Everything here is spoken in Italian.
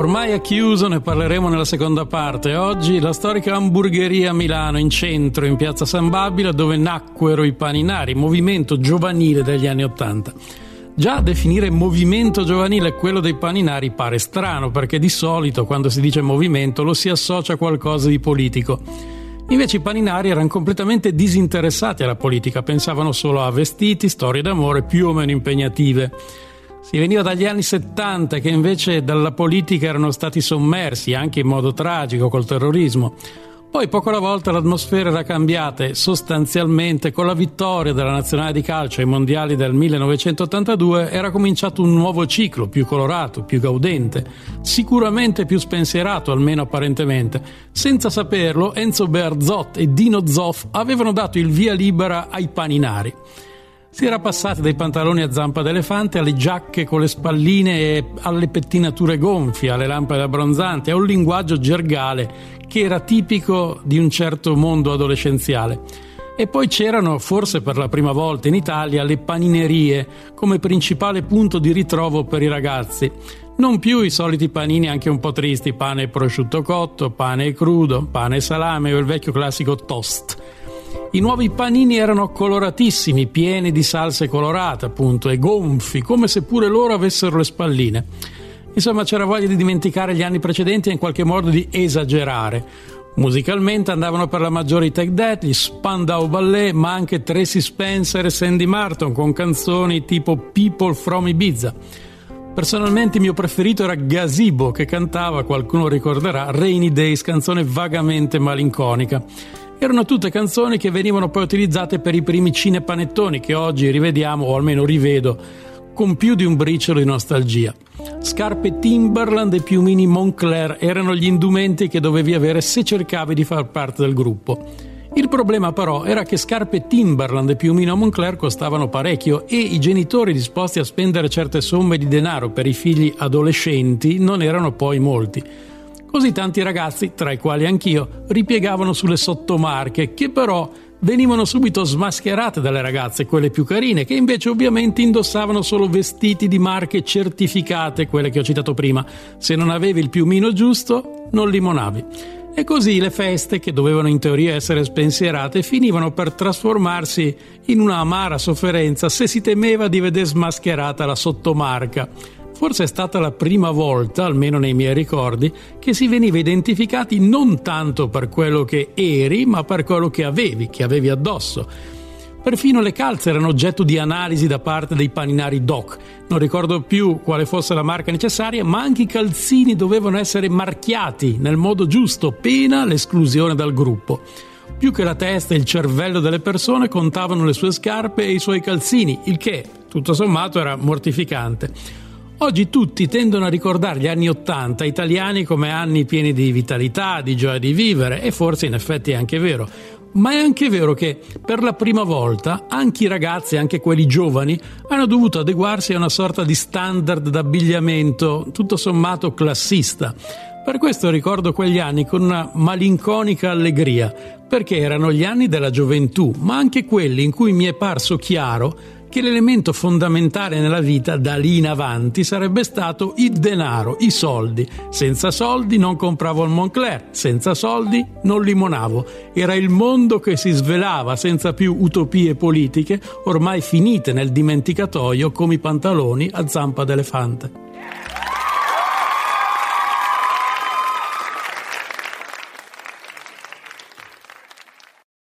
Ormai è chiuso, ne parleremo nella seconda parte. Oggi la storica hamburgeria Milano in centro, in piazza San Babila, dove nacquero i paninari, movimento giovanile degli anni Ottanta. Già definire movimento giovanile quello dei paninari pare strano, perché di solito quando si dice movimento lo si associa a qualcosa di politico. Invece i paninari erano completamente disinteressati alla politica, pensavano solo a vestiti, storie d'amore più o meno impegnative. Si veniva dagli anni 70 che invece dalla politica erano stati sommersi, anche in modo tragico, col terrorismo. Poi poco alla volta l'atmosfera era cambiata e sostanzialmente con la vittoria della nazionale di calcio ai mondiali del 1982 era cominciato un nuovo ciclo, più colorato, più gaudente, sicuramente più spensierato, almeno apparentemente. Senza saperlo, Enzo Berzot e Dino Zoff avevano dato il via libera ai paninari. Si era passati dai pantaloni a zampa d'elefante alle giacche con le spalline e alle pettinature gonfie, alle lampade abbronzanti, a un linguaggio gergale che era tipico di un certo mondo adolescenziale. E poi c'erano, forse per la prima volta in Italia, le paninerie come principale punto di ritrovo per i ragazzi. Non più i soliti panini anche un po' tristi, pane e prosciutto cotto, pane e crudo, pane e salame o il vecchio classico toast i nuovi panini erano coloratissimi, pieni di salse colorate, appunto, e gonfi, come se pure loro avessero le spalline. Insomma, c'era voglia di dimenticare gli anni precedenti e in qualche modo di esagerare. Musicalmente andavano per la maggiore i Take That, gli Spandau Ballet, ma anche Tracy Spencer e Sandy Martin con canzoni tipo People from Ibiza. Personalmente il mio preferito era Gazebo che cantava, qualcuno ricorderà, Rainy Days, canzone vagamente malinconica. Erano tutte canzoni che venivano poi utilizzate per i primi cinepanettoni che oggi rivediamo, o almeno rivedo, con più di un briciolo di nostalgia. Scarpe Timberland e piumini Moncler erano gli indumenti che dovevi avere se cercavi di far parte del gruppo. Il problema però era che scarpe Timberland e piumino Moncler costavano parecchio e i genitori disposti a spendere certe somme di denaro per i figli adolescenti non erano poi molti. Così tanti ragazzi, tra i quali anch'io, ripiegavano sulle sottomarche, che però venivano subito smascherate dalle ragazze, quelle più carine, che invece ovviamente indossavano solo vestiti di marche certificate, quelle che ho citato prima. Se non avevi il piumino giusto, non limonavi. E così le feste, che dovevano in teoria essere spensierate, finivano per trasformarsi in una amara sofferenza se si temeva di vedere smascherata la sottomarca Forse è stata la prima volta, almeno nei miei ricordi, che si veniva identificati non tanto per quello che eri, ma per quello che avevi, che avevi addosso. Perfino le calze erano oggetto di analisi da parte dei paninari DOC. Non ricordo più quale fosse la marca necessaria, ma anche i calzini dovevano essere marchiati nel modo giusto, pena l'esclusione dal gruppo. Più che la testa e il cervello delle persone contavano le sue scarpe e i suoi calzini, il che, tutto sommato, era mortificante. Oggi tutti tendono a ricordare gli anni Ottanta italiani come anni pieni di vitalità, di gioia di vivere e forse in effetti è anche vero. Ma è anche vero che per la prima volta anche i ragazzi, anche quelli giovani, hanno dovuto adeguarsi a una sorta di standard d'abbigliamento tutto sommato classista. Per questo ricordo quegli anni con una malinconica allegria, perché erano gli anni della gioventù, ma anche quelli in cui mi è parso chiaro che l'elemento fondamentale nella vita da lì in avanti sarebbe stato il denaro, i soldi. Senza soldi non compravo il Moncler, senza soldi non limonavo. Era il mondo che si svelava senza più utopie politiche, ormai finite nel dimenticatoio come i pantaloni a zampa d'elefante.